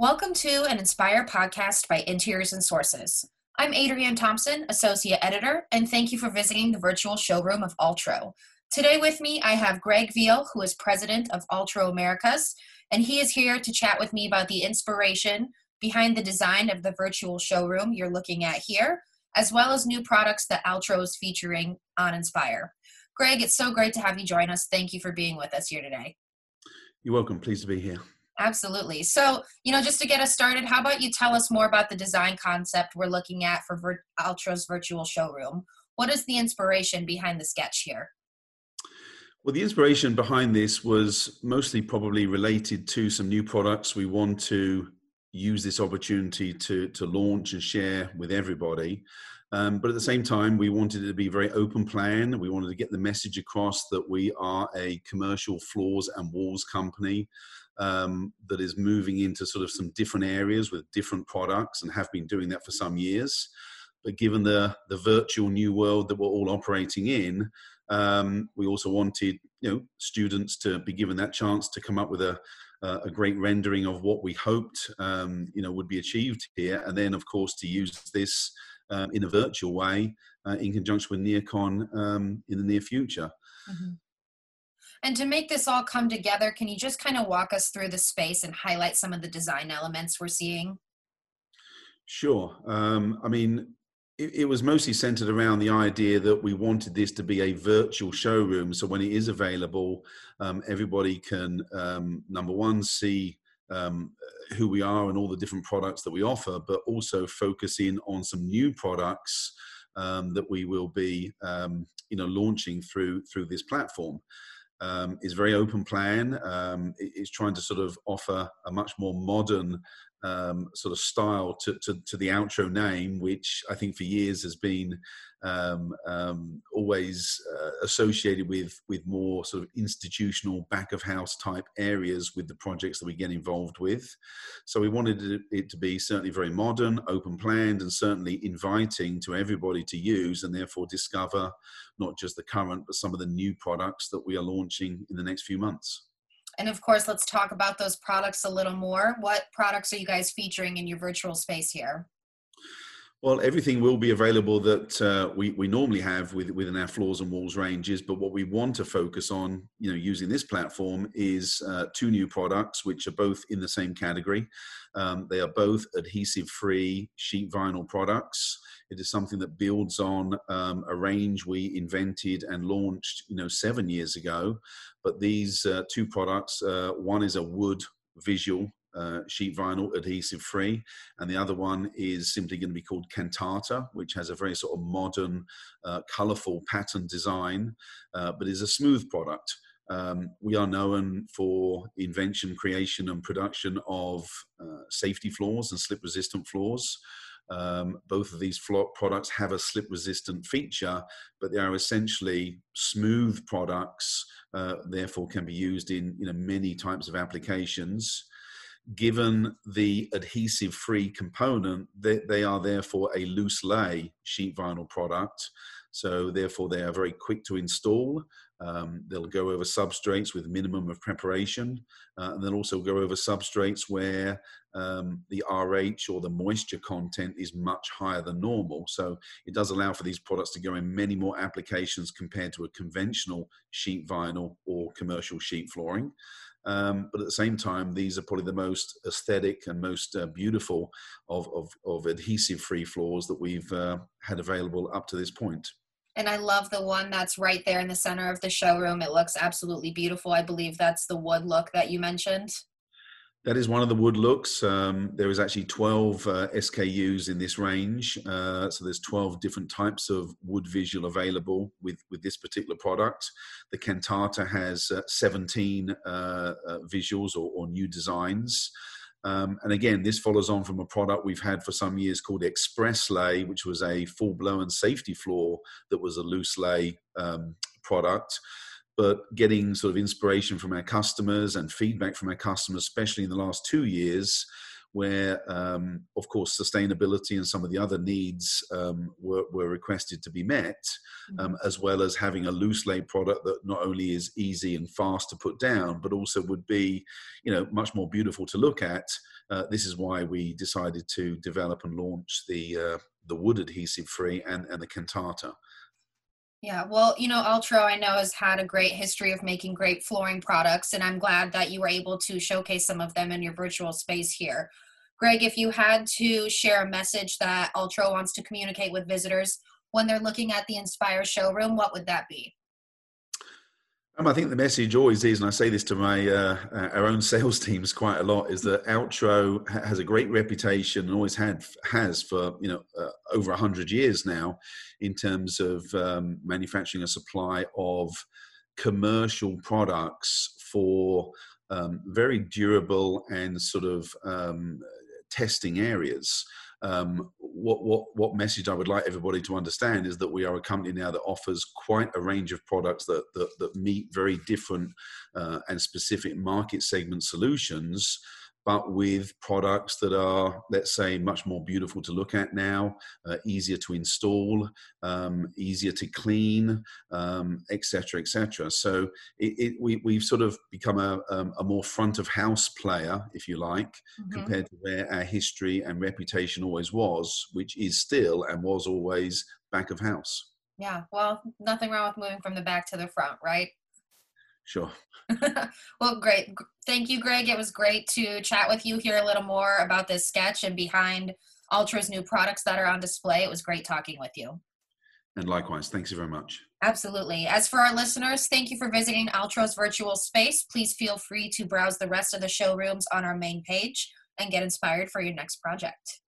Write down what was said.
Welcome to an Inspire podcast by Interiors and Sources. I'm Adrienne Thompson, Associate Editor, and thank you for visiting the virtual showroom of Altro. Today with me, I have Greg Veal, who is President of Altro Americas, and he is here to chat with me about the inspiration behind the design of the virtual showroom you're looking at here, as well as new products that Altro is featuring on Inspire. Greg, it's so great to have you join us. Thank you for being with us here today. You're welcome. Pleased to be here. Absolutely. So, you know, just to get us started, how about you tell us more about the design concept we're looking at for Vir- virtual showroom? What is the inspiration behind the sketch here? Well, the inspiration behind this was mostly probably related to some new products we want to use this opportunity to, to launch and share with everybody. Um, but at the same time, we wanted it to be very open plan. We wanted to get the message across that we are a commercial floors and walls company um, that is moving into sort of some different areas with different products and have been doing that for some years. But given the the virtual new world that we're all operating in, um, we also wanted you know students to be given that chance to come up with a a great rendering of what we hoped um, you know would be achieved here, and then of course to use this uh, in a virtual way uh, in conjunction with NeoCon um, in the near future. Mm-hmm. And to make this all come together, can you just kind of walk us through the space and highlight some of the design elements we're seeing? Sure. Um, I mean, it, it, was mostly centered around the idea that we wanted this to be a virtual showroom. So when it is available, um, everybody can, um, number one, see um, who we are and all the different products that we offer, but also focus in on some new products um, that we will be, um, you know, launching through through this platform um, is very open plan. Um, it's trying to sort of offer a much more modern um, sort of style to, to, to, the Altro name, which I think for years has been um, um, always uh, associated with with more sort of institutional back of house type areas with the projects that we get involved with. So we wanted it to be certainly very modern, open planned, and certainly inviting to everybody to use and therefore discover not just the current but some of the new products that we are launching in the next few months. And of course, let's talk about those products a little more. What products are you guys featuring in your virtual space here? Well, everything will be available that uh, we, we normally have with, within our floors and walls ranges. But what we want to focus on, you know, using this platform is uh, two new products, which are both in the same category. Um, they are both adhesive-free sheet vinyl products. It is something that builds on um, a range we invented and launched, you know, seven years ago. But these uh, two products, uh, one is a wood visual uh, sheet vinyl adhesive free. And the other one is simply going to be called cantata which has a very sort of modern uh, colorful pattern design uh, but is a smooth product. Um, we are known for invention creation and production of uh, safety floors and slip resistant floors. Um, both of these products have a slip resistant feature, but they are essentially smooth products, uh, therefore can be used in you know, many types of applications. Given the adhesive free component, they, they are therefore a loose lay sheet vinyl product. So therefore they are very quick to install um, they'll go over substrates with minimum of preparation, uh, and they'll also go over substrates where um, the RH or the moisture content is much higher than normal. So it does allow for these products to go in many more applications compared to a conventional sheet vinyl or commercial sheet flooring. Um, but at the same time, these are probably the most aesthetic and most uh, beautiful of, of, of adhesive-free floors that we've uh, had available up to this point. And I love the one that's right there in the center of the showroom. It looks absolutely beautiful. I believe that's the wood look that you mentioned. That is one of the wood looks. Um, there is actually 12 uh, SKUs in this range. Uh, so there's 12 different types of wood visual available with, with this particular product. The Cantata has uh, 17 uh, uh, visuals or, or new designs. Um, and again, this follows on from a product we've had for some years called XpressLay, which was a full blown safety floor that was a loose lay um, product. But getting sort of inspiration from our customers and feedback from our customers, especially in the last two years, where, um, of course, sustainability and some of the other needs um, were, were, requested to be met, um, mm-hmm. as well as having a loose lay product that not only is easy and fast to put down, but also would be, you know, much more beautiful to look at. Uh, this is why we decided to develop and launch the uh, the wood adhesive free and, and the cantata. Yeah, well, you know, Altro I know has had a great history of making great flooring products, and I'm glad that you were able to showcase some of them in your virtual space here. Greg, if you had to share a message that Altro wants to communicate with visitors when they're looking at the Inspire showroom, what would that be? Um, I think the message always is, and I say this to my uh, our own sales teams quite a lot, is that Altro has a great reputation and always had has for you know uh, over hundred years now, in terms of um, manufacturing a supply of commercial products for um, very durable and sort of um, testing areas. Um, what, what, what message I would like everybody to understand is that we are a company now that offers quite a range of products that, that, that meet very different uh, and specific market segment solutions but with products that are, let's say, much more beautiful to look at now, uh, easier to install, um, easier to clean, etc., um, etc. Et so it, it, we, we've sort of become a, um, a, more front of house player, if you like, mm-hmm. compared to where our history and reputation always was, which is still and was always back of house. Yeah, well, nothing wrong with moving from the back to the front, right? Sure. well, great. Thank you, Greg. It was great to chat with you, hear a little more about this sketch and behind Altro's new products that are on display. It was great talking with you. And likewise, thanks you very much. Absolutely. As for our listeners, thank you for visiting Altro's virtual space. Please feel free to browse the rest of the showrooms on our main page and get inspired for your next project.